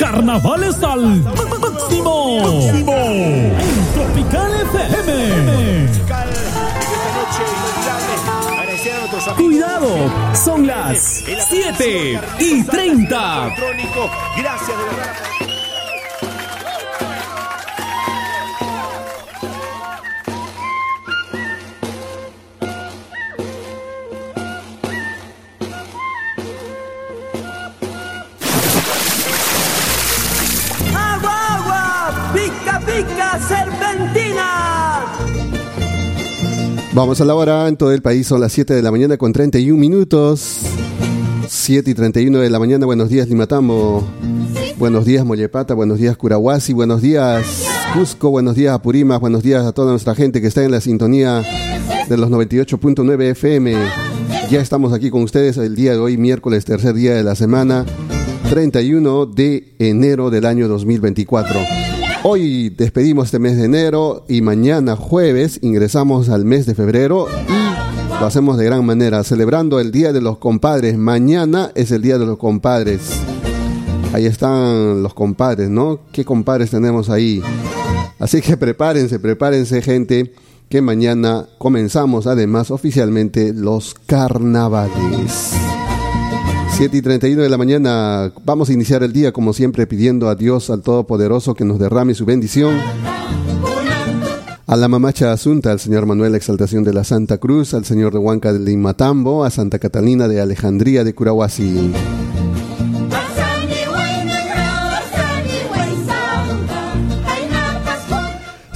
carnavales al máximo. En Tropical FM. Cuidado, son las 7 y 30. Gracias de verdad. Vamos a la hora, en todo el país son las 7 de la mañana con 31 minutos. 7 y 31 de la mañana, buenos días Limatambo, buenos días Mollepata, buenos días Curahuasi, buenos días Cusco, buenos días Apurímac, buenos días a toda nuestra gente que está en la sintonía de los 98.9 FM. Ya estamos aquí con ustedes el día de hoy, miércoles, tercer día de la semana, 31 de enero del año 2024. Hoy despedimos este mes de enero y mañana jueves ingresamos al mes de febrero y lo hacemos de gran manera, celebrando el Día de los Compadres. Mañana es el Día de los Compadres. Ahí están los compadres, ¿no? ¿Qué compadres tenemos ahí? Así que prepárense, prepárense gente, que mañana comenzamos además oficialmente los carnavales. 7 y 31 de la mañana vamos a iniciar el día como siempre pidiendo a Dios al Todopoderoso que nos derrame su bendición. A la mamacha Asunta, al señor Manuel Exaltación de la Santa Cruz, al señor de Huanca de Limatambo, a Santa Catalina de Alejandría de Curahuasi.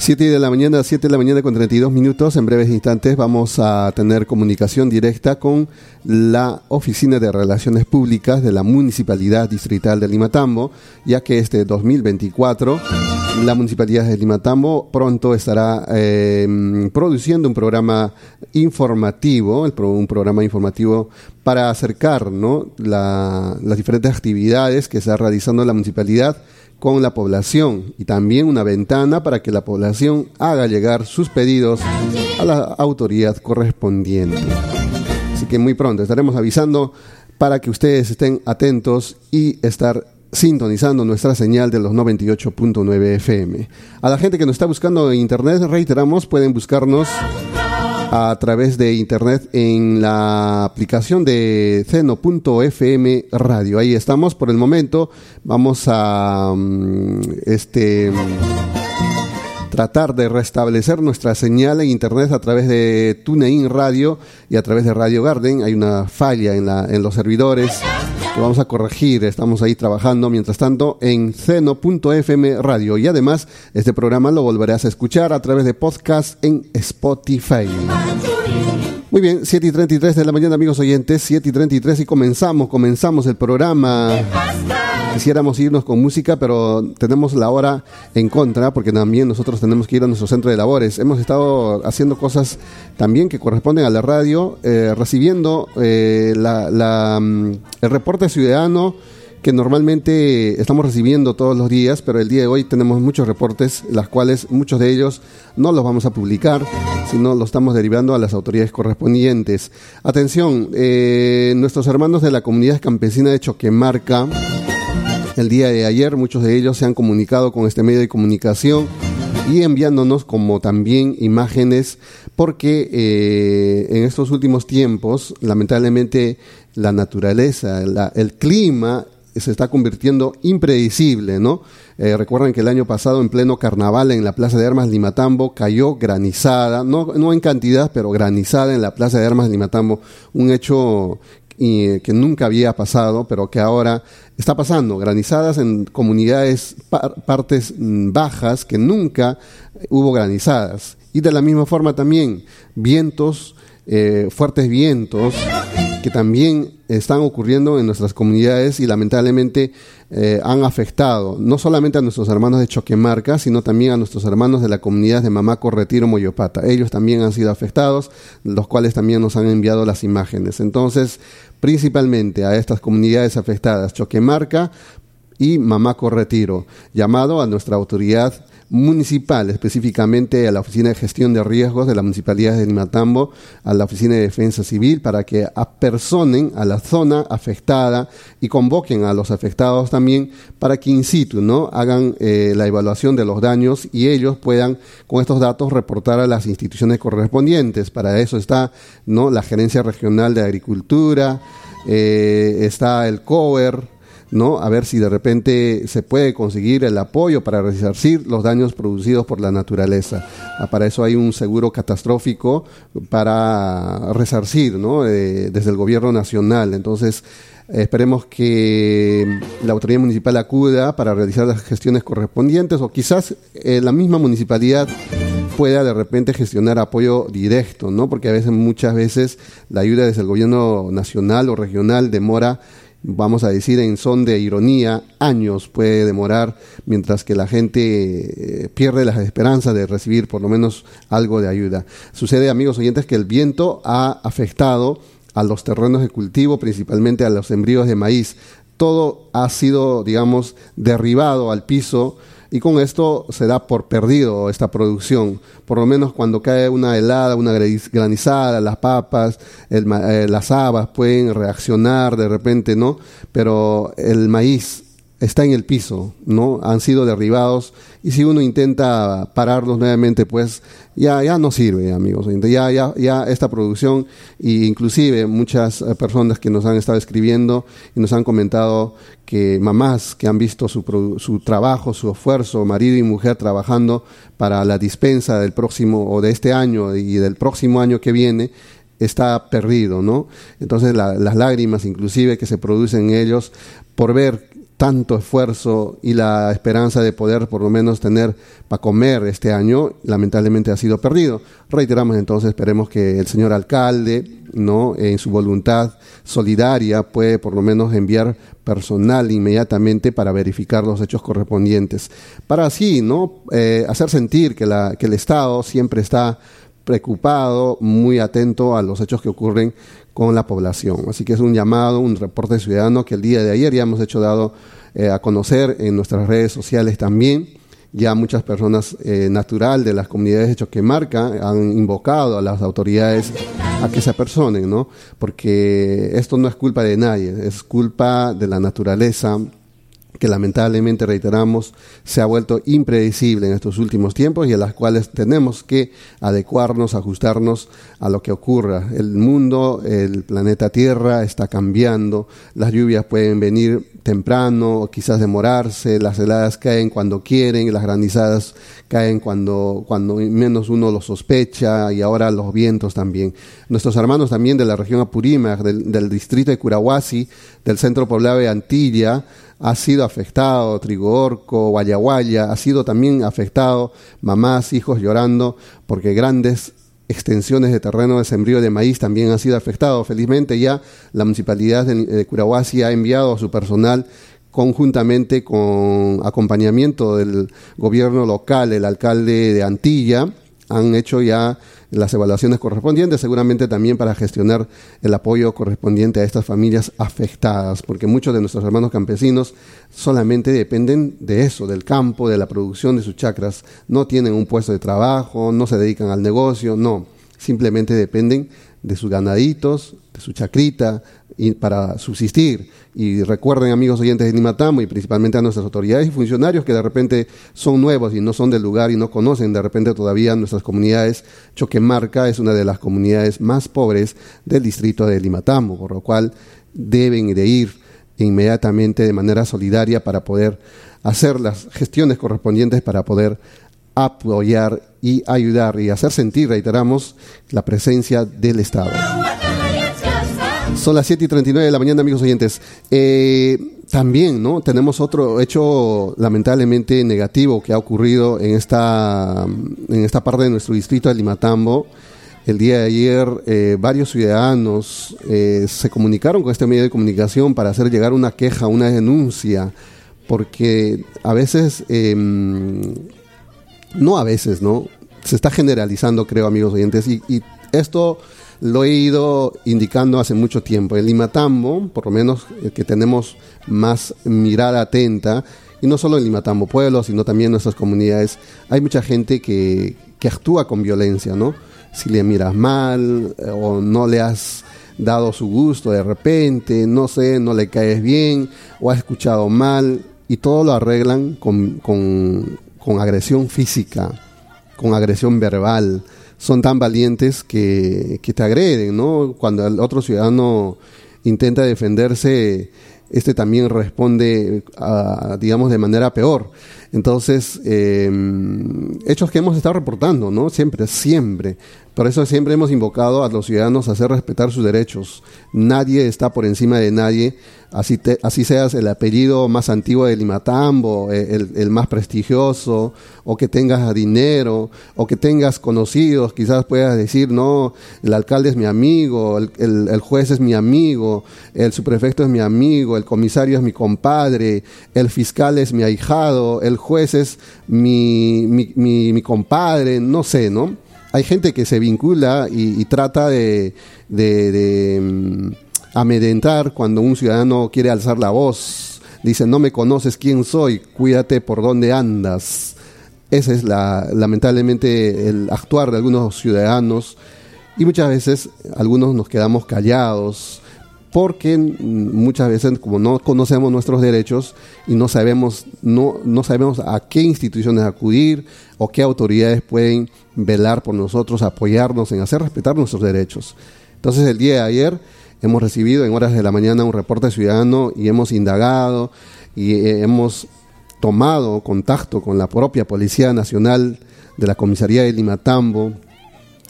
7 de la mañana, 7 de la mañana con 32 minutos. En breves instantes vamos a tener comunicación directa con la Oficina de Relaciones Públicas de la Municipalidad Distrital de Limatambo, ya que este 2024 la Municipalidad de Limatambo pronto estará eh, produciendo un programa informativo, un programa informativo para acercar ¿no? la- las diferentes actividades que está realizando la municipalidad con la población y también una ventana para que la población haga llegar sus pedidos a la autoridad correspondiente. Así que muy pronto estaremos avisando para que ustedes estén atentos y estar sintonizando nuestra señal de los 98.9 FM. A la gente que nos está buscando en internet, reiteramos, pueden buscarnos a través de internet en la aplicación de ceno.fm radio. Ahí estamos por el momento. Vamos a mm, este tratar de restablecer nuestra señal en internet a través de TuneIn Radio y a través de Radio Garden. Hay una falla en, la, en los servidores que vamos a corregir. Estamos ahí trabajando mientras tanto en ceno.fm radio. Y además, este programa lo volverás a escuchar a través de podcast en Spotify. Muy bien, 7 y 33 de la mañana, amigos oyentes, 7 y 33 y comenzamos, comenzamos el programa. Quisiéramos irnos con música, pero tenemos la hora en contra porque también nosotros tenemos que ir a nuestro centro de labores. Hemos estado haciendo cosas también que corresponden a la radio, eh, recibiendo eh, la- mm, el reporte ciudadano que normalmente estamos recibiendo todos los días, pero el día de hoy tenemos muchos reportes, las cuales muchos de ellos no los vamos a publicar, sino los estamos derivando a las autoridades correspondientes. Atención, eh, nuestros hermanos de la comunidad campesina de Choquemarca, el día de ayer muchos de ellos se han comunicado con este medio de comunicación y enviándonos como también imágenes porque eh, en estos últimos tiempos lamentablemente la naturaleza, la- el clima se está convirtiendo impredecible, ¿no? Eh, recuerden que el año pasado, en pleno carnaval, en la Plaza de Armas Limatambo, cayó granizada, no, no en cantidad, pero granizada en la Plaza de Armas Limatambo, un hecho y, que nunca había pasado, pero que ahora está pasando, granizadas en comunidades, par- partes mm, bajas, que nunca hubo granizadas. Y de la misma forma también, vientos, eh, fuertes vientos, que también están ocurriendo en nuestras comunidades y lamentablemente eh, han afectado no solamente a nuestros hermanos de Choquemarca, sino también a nuestros hermanos de la comunidad de Mamaco, Retiro, Moyopata. Ellos también han sido afectados, los cuales también nos han enviado las imágenes. Entonces, principalmente a estas comunidades afectadas, Choquemarca y Mamaco Retiro, llamado a nuestra autoridad municipal, específicamente a la Oficina de Gestión de Riesgos de la Municipalidad de Limatambo, a la Oficina de Defensa Civil, para que apersonen a la zona afectada y convoquen a los afectados también para que in situ ¿no? hagan eh, la evaluación de los daños y ellos puedan con estos datos reportar a las instituciones correspondientes. Para eso está ¿no? la Gerencia Regional de Agricultura, eh, está el COER, ¿no? A ver si de repente se puede conseguir el apoyo para resarcir los daños producidos por la naturaleza. Ah, para eso hay un seguro catastrófico para resarcir, ¿no? Eh, desde el gobierno nacional. Entonces, esperemos que la autoridad municipal acuda para realizar las gestiones correspondientes o quizás eh, la misma municipalidad pueda de repente gestionar apoyo directo, ¿no? Porque a veces, muchas veces, la ayuda desde el gobierno nacional o regional demora vamos a decir en son de ironía, años puede demorar mientras que la gente eh, pierde las esperanzas de recibir por lo menos algo de ayuda. Sucede, amigos oyentes, que el viento ha afectado a los terrenos de cultivo, principalmente a los sembríos de maíz. Todo ha sido, digamos, derribado al piso y con esto se da por perdido esta producción. Por lo menos cuando cae una helada, una granizada, las papas, eh, las habas pueden reaccionar de repente, ¿no? Pero el maíz está en el piso, ¿no? Han sido derribados y si uno intenta pararlos nuevamente, pues ya, ya no sirve, amigos. Ya, ya, ya esta producción, e inclusive muchas eh, personas que nos han estado escribiendo y nos han comentado que mamás que han visto su, su trabajo, su esfuerzo, marido y mujer trabajando para la dispensa del próximo o de este año y del próximo año que viene, está perdido, ¿no? Entonces las lágrimas inclusive que se producen en ellos por ver tanto esfuerzo y la esperanza de poder por lo menos tener para comer este año, lamentablemente ha sido perdido. Reiteramos entonces, esperemos que el señor alcalde, ¿no? en su voluntad solidaria, puede por lo menos enviar personal inmediatamente para verificar los hechos correspondientes. Para así, ¿no? Eh, hacer sentir que, la, que el Estado siempre está preocupado, muy atento a los hechos que ocurren con la población. Así que es un llamado, un reporte ciudadano que el día de ayer ya hemos hecho dado eh, a conocer en nuestras redes sociales también. Ya muchas personas eh, natural de las comunidades de Choquemarca han invocado a las autoridades a que se apersonen, ¿no? Porque esto no es culpa de nadie, es culpa de la naturaleza, que lamentablemente, reiteramos, se ha vuelto impredecible en estos últimos tiempos y a las cuales tenemos que adecuarnos, ajustarnos a lo que ocurra. El mundo, el planeta Tierra está cambiando, las lluvias pueden venir temprano quizás demorarse, las heladas caen cuando quieren, las granizadas caen cuando, cuando menos uno lo sospecha y ahora los vientos también. Nuestros hermanos también de la región Apurímac, del, del distrito de Curahuasi, del centro poblado de Antilla, ha sido afectado, Trigorco, Guayaguaya, ha sido también afectado, mamás, hijos llorando, porque grandes extensiones de terreno de sembrío de maíz también han sido afectados. Felizmente ya la municipalidad de, Curahuasi ha enviado a su personal conjuntamente con acompañamiento del gobierno local, el alcalde de Antilla, han hecho ya las evaluaciones correspondientes, seguramente también para gestionar el apoyo correspondiente a estas familias afectadas, porque muchos de nuestros hermanos campesinos solamente dependen de eso, del campo, de la producción de sus chacras, no tienen un puesto de trabajo, no se dedican al negocio, no, simplemente dependen de sus ganaditos, de su chacrita, y para subsistir. Y recuerden, amigos oyentes de Nimatamo, y principalmente a nuestras autoridades y funcionarios que de repente son nuevos y no son del lugar y no conocen de repente todavía nuestras comunidades. Choquemarca es una de las comunidades más pobres del distrito de Limatambo, por lo cual deben de ir inmediatamente de manera solidaria para poder hacer las gestiones correspondientes para poder apoyar y ayudar y hacer sentir, reiteramos, la presencia del Estado. Son las 7 y 39 de la mañana, amigos oyentes. Eh, también, ¿no? Tenemos otro hecho lamentablemente negativo que ha ocurrido en esta, en esta parte de nuestro distrito de Limatambo. El día de ayer eh, varios ciudadanos eh, se comunicaron con este medio de comunicación para hacer llegar una queja, una denuncia, porque a veces, em, no a veces, ¿no? Se está generalizando, creo, amigos oyentes, y, y esto lo he ido indicando hace mucho tiempo. El Limatambo, por lo menos el que tenemos más mirada atenta, y no solo en Limatambo Pueblo, sino también en nuestras comunidades, hay mucha gente que, que actúa con violencia, ¿no? Si le miras mal eh, o no le has dado su gusto de repente, no sé, no le caes bien o has escuchado mal y todo lo arreglan con, con, con agresión física, con agresión verbal. Son tan valientes que, que te agreden, ¿no? Cuando el otro ciudadano intenta defenderse, este también responde, a, digamos, de manera peor. Entonces, eh, hechos que hemos estado reportando, ¿no? Siempre, siempre. Por eso siempre hemos invocado a los ciudadanos a hacer respetar sus derechos. Nadie está por encima de nadie, así, así seas el apellido más antiguo de Limatambo, eh, el, más prestigioso, o que tengas dinero, o que tengas conocidos, quizás puedas decir, no, el alcalde es mi amigo, el, juez es mi amigo, el subprefecto es mi amigo, el comisario es mi compadre, el fiscal es mi ahijado, el juez es mi, mi, mi compadre, no sé, ¿no? Hay gente que se vincula y, trata de, de, mm, amedrentar cuando un ciudadano quiere alzar la voz. Dice, no me conoces quién soy, cuídate por dónde andas. Ese es la, lamentablemente el actuar de algunos ciudadanos y muchas veces algunos nos quedamos callados porque muchas veces como no conocemos nuestros derechos y no sabemos no, no sabemos a qué instituciones acudir o qué autoridades pueden velar por nosotros, apoyarnos en hacer respetar nuestros derechos. Entonces el día de ayer hemos recibido en horas de la mañana un reporte ciudadano y hemos indagado y eh, hemos tomado contacto con la propia Policía Nacional de la Comisaría de Limatambo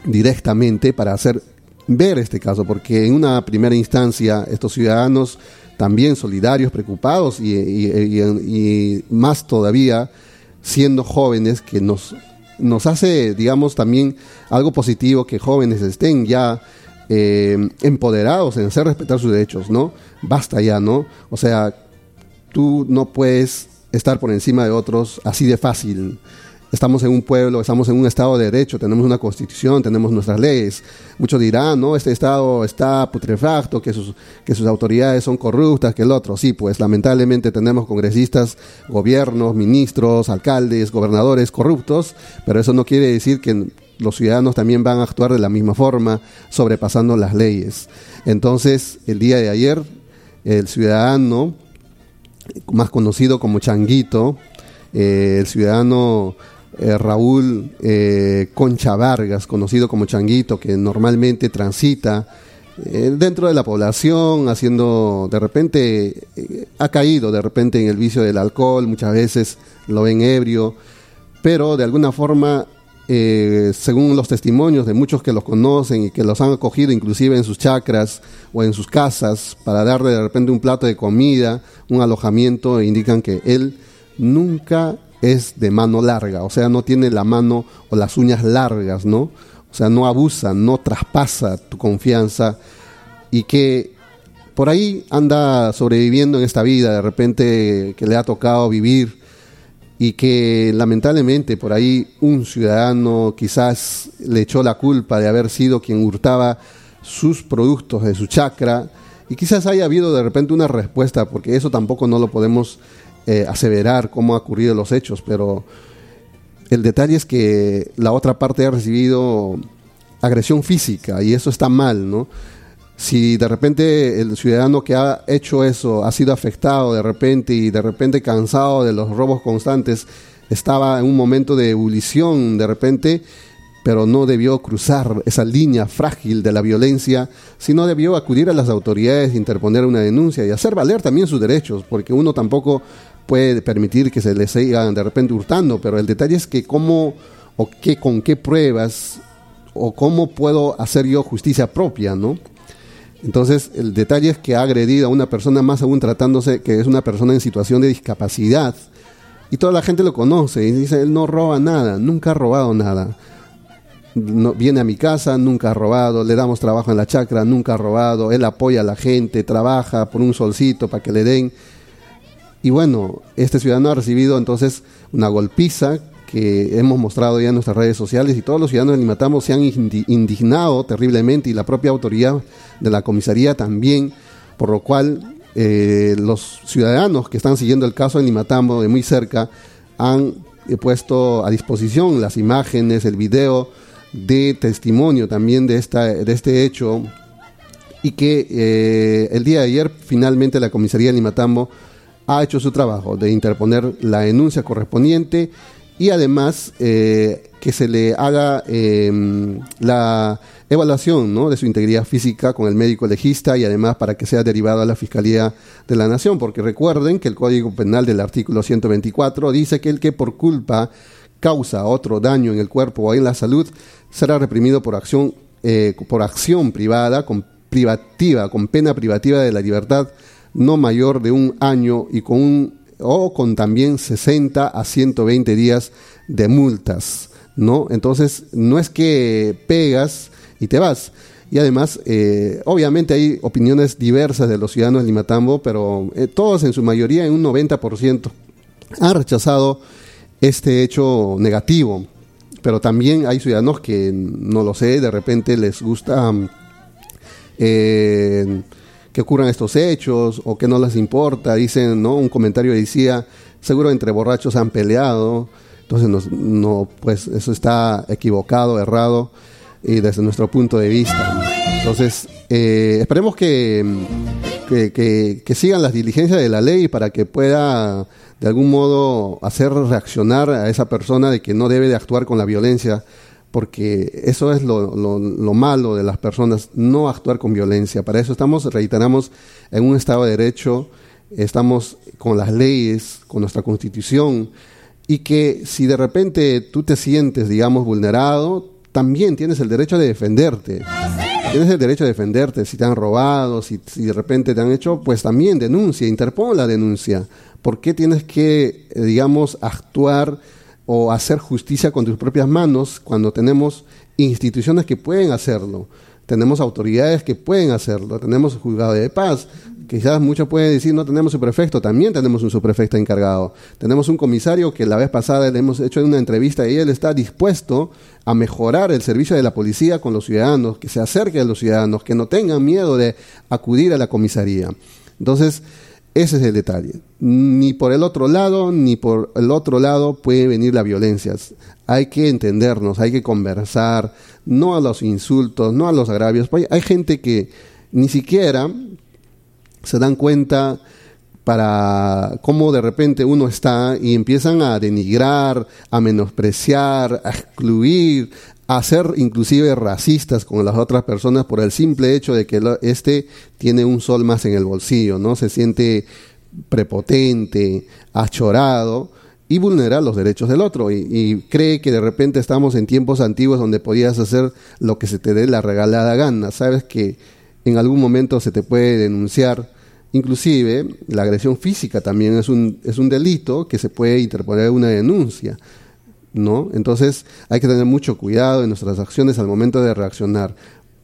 directamente para hacer ver este caso, porque en una primera instancia estos ciudadanos también solidarios, preocupados y, más todavía siendo jóvenes que nos, nos hace, digamos, también algo positivo que jóvenes estén ya eh, empoderados en hacer respetar sus derechos, ¿no? Basta ya, ¿no? O sea, tú no puedes estar por encima de otros así de fácil estamos en un pueblo, estamos en un Estado de Derecho, tenemos una constitución, tenemos nuestras leyes. Muchos dirán, no, este Estado está putrefacto, que sus, que sus autoridades son corruptas, que el otro. Sí, pues lamentablemente tenemos congresistas, gobiernos, ministros, alcaldes, gobernadores corruptos, pero eso no quiere decir que los ciudadanos también van a actuar de la misma forma, sobrepasando las leyes. Entonces, el día de ayer, el ciudadano, más conocido como Changuito, eh, el ciudadano eh, Raúl eh, Concha Vargas, conocido como Changuito, que normalmente transita eh, dentro de la población, haciendo, de repente, ha caído de repente en el vicio del alcohol, muchas veces lo ven ebrio, pero de alguna forma, según los testimonios de muchos que los conocen y que los han acogido inclusive en sus chacras o en sus casas para darle de repente un plato de comida, un alojamiento, indican que él nunca es de mano larga, o sea, no tiene la mano o las uñas largas, ¿no? O sea, no abusa, no traspasa tu confianza y que por ahí anda sobreviviendo en esta vida, de repente que le ha tocado vivir y que lamentablemente por ahí un ciudadano quizás le echó la culpa de haber sido quien hurtaba sus productos de su chacra y quizás haya habido de repente una respuesta, porque eso tampoco no lo podemos eh, aseverar cómo ha ocurrido los hechos, pero el detalle es que la otra parte ha recibido agresión física y eso está mal, ¿no? Si de repente el ciudadano que ha hecho eso ha sido afectado de repente y de repente cansado de los robos constantes, estaba en un momento de ebullición de repente, pero no debió cruzar esa línea frágil de la violencia, sino debió acudir a las autoridades, interponer una denuncia y hacer valer también sus derechos, porque uno tampoco puede permitir que se les sigan de repente hurtando, pero el detalle es que cómo o qué, con qué pruebas o cómo puedo hacer yo justicia propia, ¿no? Entonces, el detalle es que ha agredido a una persona más aún tratándose que es una persona en situación de discapacidad. Y toda la gente lo conoce y dice, él no roba nada, nunca ha robado nada. No, viene a mi casa, nunca ha robado, le damos trabajo en la chacra, nunca ha robado, él apoya a la gente, trabaja por un solcito para que le den y bueno, este ciudadano ha recibido entonces una golpiza que hemos mostrado ya en nuestras redes sociales y todos los ciudadanos de Limatamo se han indignado terriblemente y la propia autoridad de la comisaría también, por lo cual eh, los ciudadanos que están siguiendo el caso en Limatambo de muy cerca han eh, puesto a disposición las imágenes, el video de testimonio también de, esta, de este hecho y que eh, el día de ayer finalmente la comisaría de Limatambo ha hecho su trabajo de interponer la denuncia correspondiente y además eh, que se le haga em, la evaluación ¿no? de su integridad física con el médico legista y además para que sea derivado a la Fiscalía de la Nación, porque recuerden que el Código Penal del artículo 124 dice que el que por culpa causa otro daño en el cuerpo o en la salud será reprimido por acción, eh, por acción privada, con privativa, con pena privativa de la libertad no mayor de un año y con un o con también 60 a 120 días de multas, ¿no? Entonces, no es que pegas y te vas. Y además, eh, obviamente hay opiniones diversas de los ciudadanos de Limatambo, pero eh, todos en su mayoría, en un 90%, han rechazado este hecho negativo. Pero también hay ciudadanos que, no lo sé, de repente les gusta... Eh, que ocurran estos hechos o que no les importa. Dicen, ¿no? Un comentario decía, seguro entre borrachos han peleado. Entonces, no, pues eso está equivocado, errado, y desde nuestro punto de vista. Entonces, eh, esperemos que, que, que, sigan las diligencias de la ley para que pueda de algún modo hacer reaccionar a esa persona de que no debe de actuar con la violencia porque eso es lo, lo, malo de las personas, no actuar con violencia. Para eso estamos, reiteramos, en un Estado de Derecho, estamos con las leyes, con nuestra Constitución, y que si de repente tú te sientes, digamos, vulnerado, también tienes el derecho de defenderte. Tienes el derecho de defenderte. Si te han robado, si, de repente te han hecho, pues también denuncia, interpone la denuncia. ¿Por qué tienes que, eh, digamos, actuar? O hacer justicia con tus propias manos cuando tenemos instituciones que pueden hacerlo, tenemos autoridades que pueden hacerlo, tenemos juzgado de paz, quizás muchos pueden decir no tenemos un prefecto, también tenemos un subprefecto encargado, tenemos un comisario que la vez pasada le hemos hecho una entrevista y él está dispuesto a mejorar el servicio de la policía con los ciudadanos, que se acerque a los ciudadanos, que no tengan miedo de acudir a la comisaría. Entonces, ese es el detalle. Ni por el otro lado, ni por el otro lado puede venir la violencia. Hay que entendernos, hay que conversar, no a los insultos, no a los agravios. Hay gente que ni siquiera se dan cuenta para cómo de repente uno está y empiezan a denigrar, a menospreciar, a excluir, a ser inclusive racistas con las otras personas por el simple hecho de que este tiene un sol más en el bolsillo, ¿no? Se siente prepotente, achorado y vulnera los derechos del otro y, y, cree que de repente estamos en tiempos antiguos donde podías hacer lo que se te dé la regalada gana. Sabes que en algún momento se te puede denunciar, inclusive la agresión física también es un, es un delito que se puede interponer una denuncia. ¿no? Entonces hay que tener mucho cuidado en nuestras acciones al momento de reaccionar.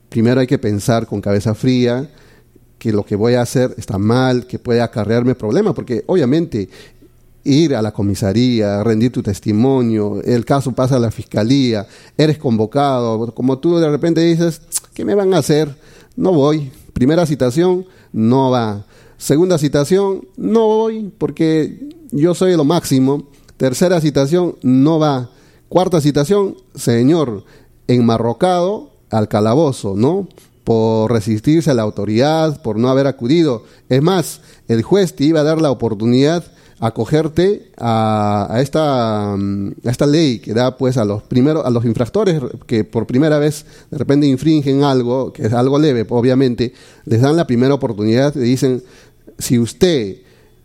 Primero hay que pensar con cabeza fría que lo que voy a hacer está mal, que puede acarrearme problemas, porque obviamente ir a la comisaría, rendir tu testimonio, el caso pasa a la fiscalía, eres convocado, como tú de repente dices, ¿qué me van a hacer? No voy. Primera citación, no va. Segunda citación, no voy porque yo soy lo máximo. Tercera citación, no va. Cuarta citación, señor, enmarrocado al calabozo, ¿no? Por resistirse a la autoridad, por no haber acudido. Es más, el juez te iba a dar la oportunidad acogerte a, a, esta, mm, a esta ley que da pues a los primeros a los infractores que por primera vez de repente infringen algo que es algo leve obviamente les dan la primera oportunidad y dicen si usted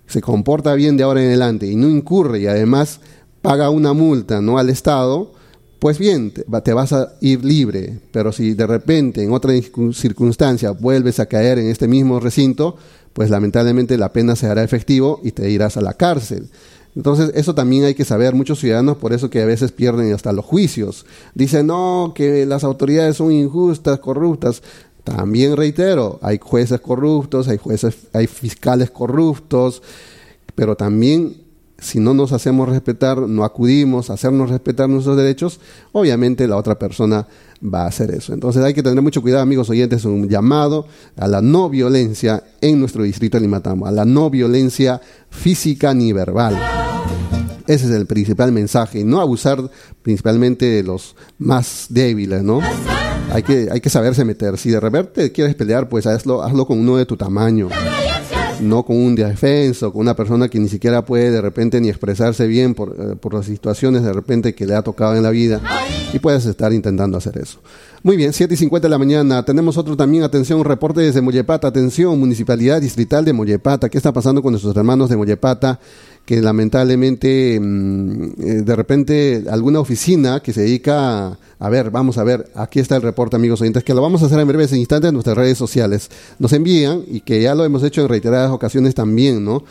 se comporta bien de ahora en adelante y no incurre y además paga una multa no al Estado, pues bien, te, vas a ir libre. Pero si de repente en otra circunstancia vuelves a caer en este mismo recinto, pues lamentablemente la pena se hará efectivo y te irás a la cárcel. Entonces, eso también hay que saber, muchos ciudadanos por eso que a veces pierden hasta los juicios. Dicen, no, que las autoridades son injustas, corruptas. También reitero, hay jueces corruptos, hay jueces, hay fiscales corruptos, pero también si no nos hacemos respetar, no acudimos a hacernos respetar nuestros derechos, obviamente la otra persona va a hacer eso. Entonces hay que tener mucho cuidado, amigos oyentes, un llamado a la no violencia en nuestro distrito de Limatambo, a la no violencia física ni verbal. Ese es el principal mensaje, no abusar principalmente de los más débiles, ¿no? Hay que, hay que saberse meter. Si de repente quieres pelear, pues hazlo, hazlo con uno de tu tamaño no con un defenso, con una persona que ni siquiera puede de repente ni expresarse bien por, eh, por, las situaciones de repente que le ha tocado en la vida y puedes estar intentando hacer eso. Muy bien, 7 y 50 de la mañana. Tenemos otro también, atención, reporte desde Mollepata. Atención, Municipalidad Distrital de Mollepata. ¿Qué está pasando con nuestros hermanos de Mollepata? Que lamentablemente, mm, eh, de repente, alguna oficina que se dedica a, a, ver, vamos a ver, aquí está el reporte, amigos oyentes, que lo vamos a hacer en breves instantes en nuestras redes sociales. Nos envían, y que ya lo hemos hecho en reiteradas ocasiones también, ¿no?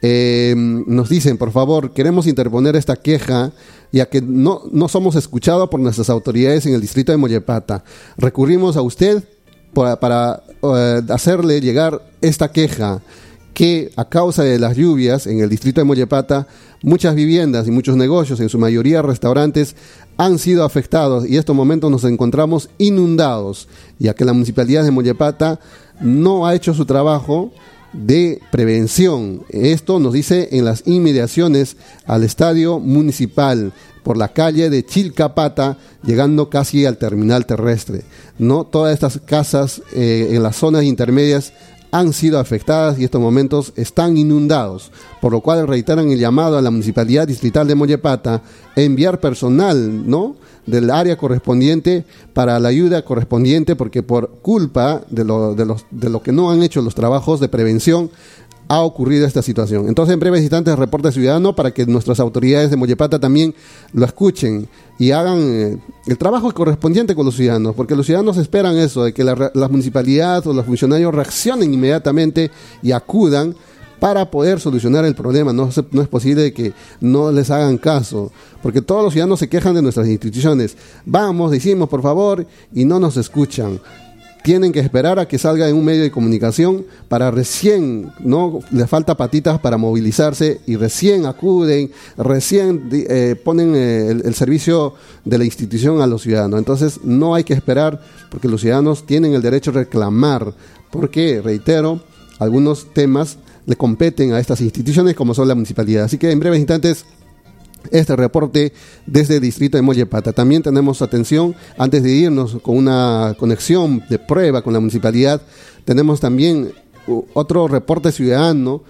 Eh, nos dicen, por favor, queremos interponer esta queja ya que no, no somos escuchados por nuestras autoridades en el distrito de Mollepata. Recurrimos a usted para, eh, hacerle llegar esta queja que a causa de las lluvias en el distrito de Mollepata, muchas viviendas y muchos negocios, en su mayoría restaurantes, han sido afectados y en estos momentos nos encontramos inundados, ya que la municipalidad de Mollepata no ha hecho su trabajo de prevención. Esto nos dice en las inmediaciones al estadio municipal por la calle de Chilcapata, llegando casi al terminal terrestre. No todas estas casas eh, en las zonas intermedias han sido afectadas y estos momentos están inundados, por lo cual reiteran el llamado a la Municipalidad Distrital de Mollepata a enviar personal, ¿no? del área correspondiente para la ayuda correspondiente porque por culpa de lo, de, los, de lo que no han hecho los trabajos de prevención ha ocurrido esta situación. Entonces, en breves instantes, reporte ciudadano para que nuestras autoridades de Mollepata también lo escuchen y hagan eh, el trabajo correspondiente con los ciudadanos, porque los ciudadanos esperan eso, de que la, las municipalidades o los funcionarios reaccionen inmediatamente y acudan para poder solucionar el problema. No es posible que no les hagan caso, porque todos los ciudadanos se quejan de nuestras instituciones. Vamos, decimos por favor, y no nos escuchan. Tienen que esperar a que salga en un medio de comunicación para recién, no les falta patitas para movilizarse y recién acuden, recién eh, ponen eh, el, el servicio de la institución a los ciudadanos. Entonces no hay que esperar porque los ciudadanos tienen el derecho a reclamar, porque, reitero, algunos temas le competen a estas instituciones como son la municipalidad. Así que en breves instantes este reporte desde el distrito de Mollepata. También tenemos atención, antes de irnos con una conexión de prueba con la municipalidad, tenemos también otro reporte ciudadano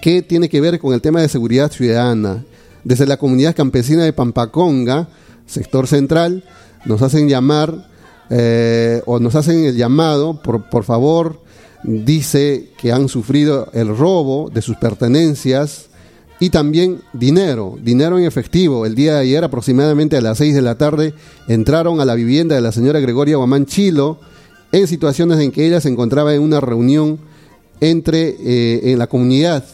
que tiene que ver con el tema de seguridad ciudadana. Desde la comunidad campesina de Pampaconga, sector central, nos hacen llamar eh, o nos hacen el llamado, por, por favor, dice que han sufrido el robo de sus pertenencias y también dinero, dinero en efectivo. El día de ayer, aproximadamente a las 6 de la tarde, entraron a la vivienda de la señora Gregoria Guamán Chilo en situaciones en que ella se encontraba en una reunión entre eh, en la comunidad,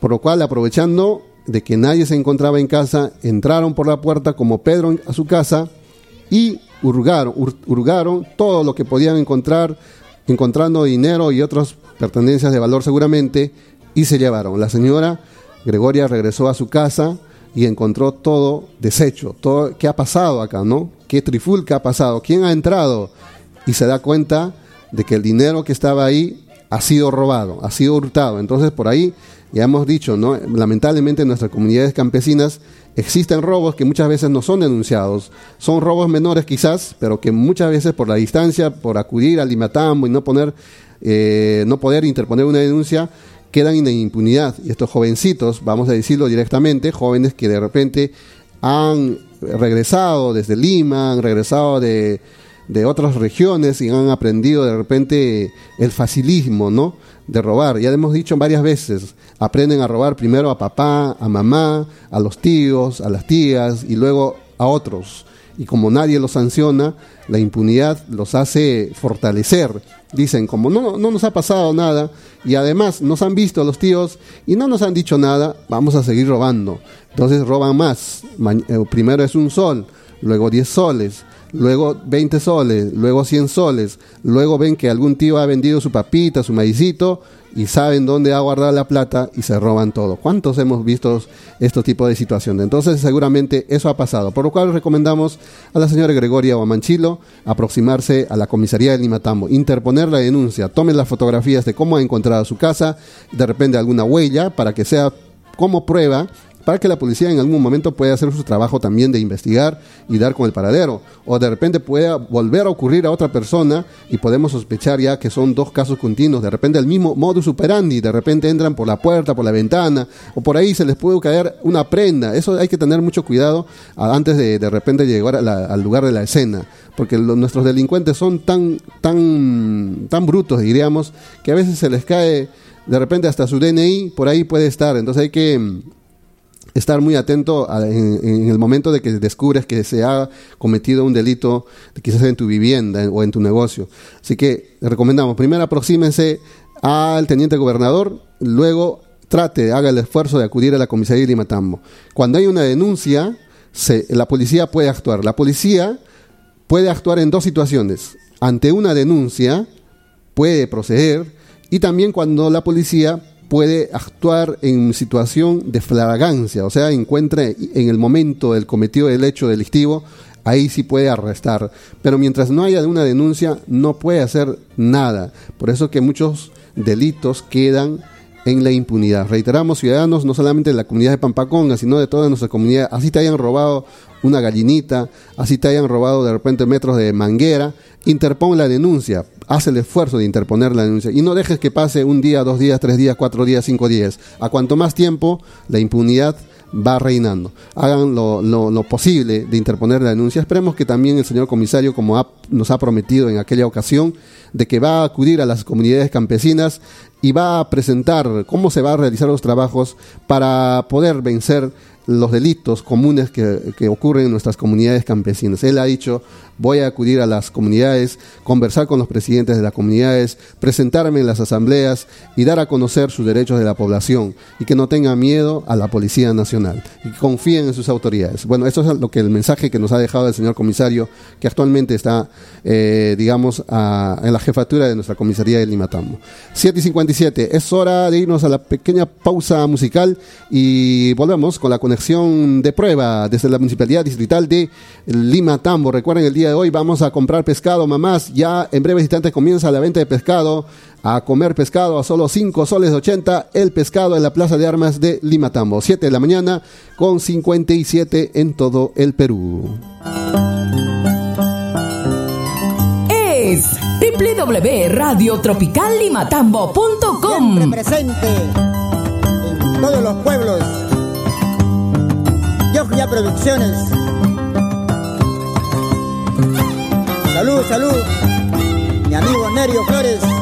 por lo cual aprovechando de que nadie se encontraba en casa, entraron por la puerta como Pedro a su casa y hurgaron, hurgaron todo lo que podían encontrar encontrando dinero y otras pertenencias de valor seguramente, y se llevaron. La señora Gregoria regresó a su casa y encontró todo deshecho. Todo, ¿Qué ha pasado acá, no? ¿Qué trifulca ha pasado? ¿Quién ha entrado? Y se da cuenta de que el dinero que estaba ahí ha sido robado, ha sido hurtado. Entonces, por ahí, ya hemos dicho, ¿no? Lamentablemente en nuestras comunidades campesinas existen robos que muchas veces no son denunciados. Son robos menores quizás, pero que muchas veces por la distancia, por acudir al Limatambo y no, poner, eh, no poder interponer una denuncia, quedan en impunidad. Y estos jovencitos, vamos a decirlo directamente, jóvenes que de repente han regresado desde Lima, han regresado de, de otras regiones y han aprendido de repente el facilismo, ¿no? De robar. Ya hemos dicho varias veces, aprenden a robar primero a papá, a mamá, a los tíos, a las tías y luego a otros. Y como nadie los sanciona, la impunidad los hace fortalecer. Dicen, como no, no nos ha pasado nada y además nos han visto los tíos y no nos han dicho nada, vamos a seguir robando. Entonces roban más. Eh, primero es un sol, luego diez soles, luego 20 soles, luego 100 soles, luego ven que algún tío ha vendido su papita, su maicito y saben dónde ha guardado la plata y se roban todo. ¿Cuántos hemos visto estos tipos de situaciones? Entonces seguramente eso ha pasado, por lo cual recomendamos a la señora Gregoria Guamanchilo aproximarse a la comisaría de Limatambo, interponer la denuncia, tomen las fotografías de cómo ha encontrado su casa, de repente alguna huella para que sea como prueba para que la policía en algún momento pueda hacer su trabajo también de investigar y dar con el paradero. O de repente pueda volver a ocurrir a otra persona y podemos sospechar ya que son dos casos continuos. De repente el mismo modus operandi, de repente entran por la puerta, por la ventana, o por ahí se les puede caer una prenda. Eso hay que tener mucho cuidado antes de de repente llegar al lugar de la escena. Porque nuestros delincuentes son tan, tan, tan brutos, diríamos, que a veces se les cae de repente hasta su DNI, por ahí puede estar. Entonces hay que estar muy atento en, el momento de que descubres que se ha cometido un delito, quizás en tu vivienda o en tu negocio. Así que recomendamos, primero aproxímense al teniente gobernador, luego trate, haga el esfuerzo de acudir a la comisaría de Limatambo. Cuando hay una denuncia, la policía puede actuar. La policía puede actuar en dos situaciones. Ante una denuncia, puede proceder, y también cuando la policía puede actuar en situación de flagrancia, o sea, encuentra en el momento del cometido del hecho delictivo, ahí sí puede arrestar. Pero mientras no haya una denuncia, no puede hacer nada. Por eso que muchos delitos quedan en la impunidad. Reiteramos, ciudadanos, no solamente de la comunidad de Pampaconga, sino de toda nuestra comunidad, así te hayan robado una gallinita, así te hayan robado de repente metros de manguera, interpon la denuncia, haz el esfuerzo de interponer la denuncia y no dejes que pase un día, dos días, tres días, cuatro días, cinco días. A cuanto más tiempo, la impunidad va reinando. Hagan lo, posible de interponer la denuncia. Esperemos que también el señor comisario, como nos ha prometido en aquella ocasión, de que va a acudir a las comunidades campesinas y va a presentar cómo se va a realizar los trabajos para poder vencer los delitos comunes que, ocurren en nuestras comunidades campesinas. Él ha dicho, voy a acudir a las comunidades, conversar con los presidentes de las comunidades, presentarme en las asambleas y dar a conocer sus derechos de la población y que no tenga miedo a la Policía Nacional y que confíen en sus autoridades. Bueno, eso es lo que el mensaje que nos ha dejado el señor comisario, que actualmente está, eh, digamos, en la jefatura de nuestra comisaría de Limatambo. 7 y 57, es hora de irnos a la pequeña pausa musical y volvemos con la conexión de prueba desde la Municipalidad Distrital de Lima Tambo. Recuerden, el día de hoy vamos a comprar pescado, mamás. Ya en breves instantes comienza la venta de pescado. A comer pescado a solo 5 soles 80 el pescado en la Plaza de Armas de Lima Tambo. 7 de la mañana con 57 en todo el Perú. Es www.radiotropicallimatambo.com. presente en todos los pueblos Yogia Producciones. Salud, salud. Mi amigo Nerio Flores.